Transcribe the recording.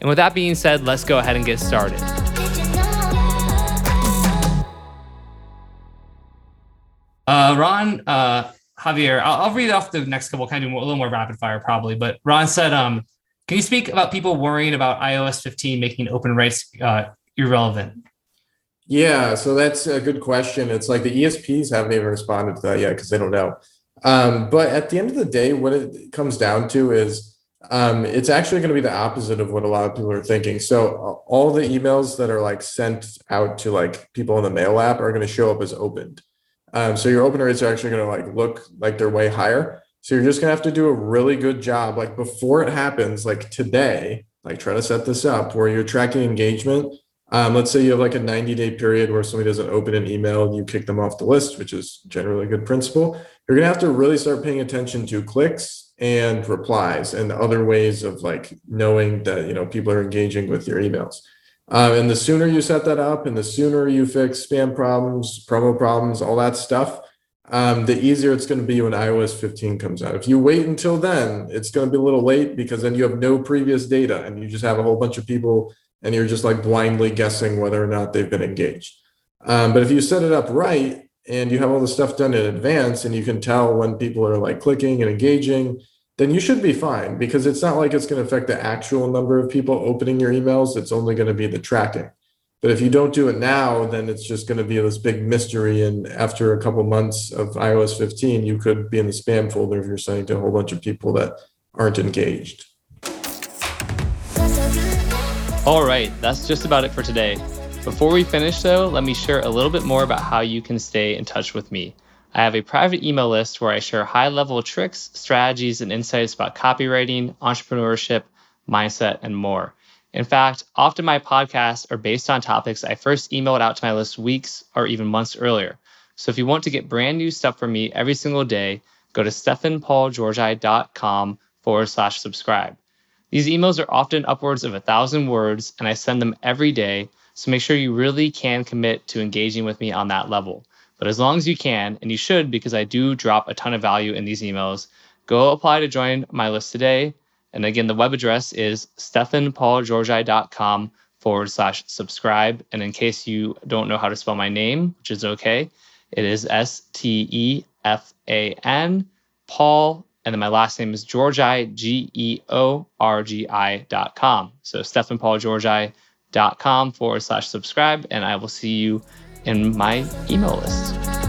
And with that being said, let's go ahead and get started. Uh, Ron, uh, Javier, I'll, I'll, read off the next couple, kind of do a little more rapid fire probably. But Ron said, um, can you speak about people worrying about iOS 15 making open rates uh, irrelevant? Yeah, so that's a good question. It's like the ESPs haven't even responded to that yet because they don't know. Um, but at the end of the day, what it comes down to is um, it's actually going to be the opposite of what a lot of people are thinking. So all the emails that are like sent out to like people in the mail app are going to show up as opened. Um, so your open rates are actually going to like look like they're way higher. So you're just going to have to do a really good job, like before it happens, like today, like try to set this up where you're tracking engagement. Um, let's say you have like a 90 day period where somebody doesn't open an email, and you kick them off the list, which is generally a good principle. You're going to have to really start paying attention to clicks and replies and other ways of like knowing that you know people are engaging with your emails. Um, and the sooner you set that up and the sooner you fix spam problems promo problems all that stuff um, the easier it's going to be when ios 15 comes out. If you wait until then it's going to be a little late because then you have no previous data and you just have a whole bunch of people and you're just like blindly guessing whether or not they've been engaged. Um, but if you set it up right and you have all the stuff done in advance and you can tell when people are like clicking and engaging then you should be fine because it's not like it's going to affect the actual number of people opening your emails. It's only going to be the tracking. But if you don't do it now then it's just going to be this big mystery and after a couple months of ios 15 you could be in the spam folder if you're sending to a whole bunch of people that aren't engaged. All right that's just about it for today before we finish, though, let me share a little bit more about how you can stay in touch with me. I have a private email list where I share high level tricks, strategies, and insights about copywriting, entrepreneurship, mindset, and more. In fact, often my podcasts are based on topics I first emailed out to my list weeks or even months earlier. So if you want to get brand new stuff from me every single day, go to stefanpaulgeorgi.com forward slash subscribe. These emails are often upwards of a thousand words, and I send them every day so make sure you really can commit to engaging with me on that level. But as long as you can, and you should because I do drop a ton of value in these emails, go apply to join my list today. And again, the web address is stefanpaulgeorgi.com forward slash subscribe. And in case you don't know how to spell my name, which is okay, it is S T E F A N, Paul, and then my last name is Georgi, G E O R G I dot com. So Stefan Paul Georgi com forward slash subscribe, and I will see you in my email list.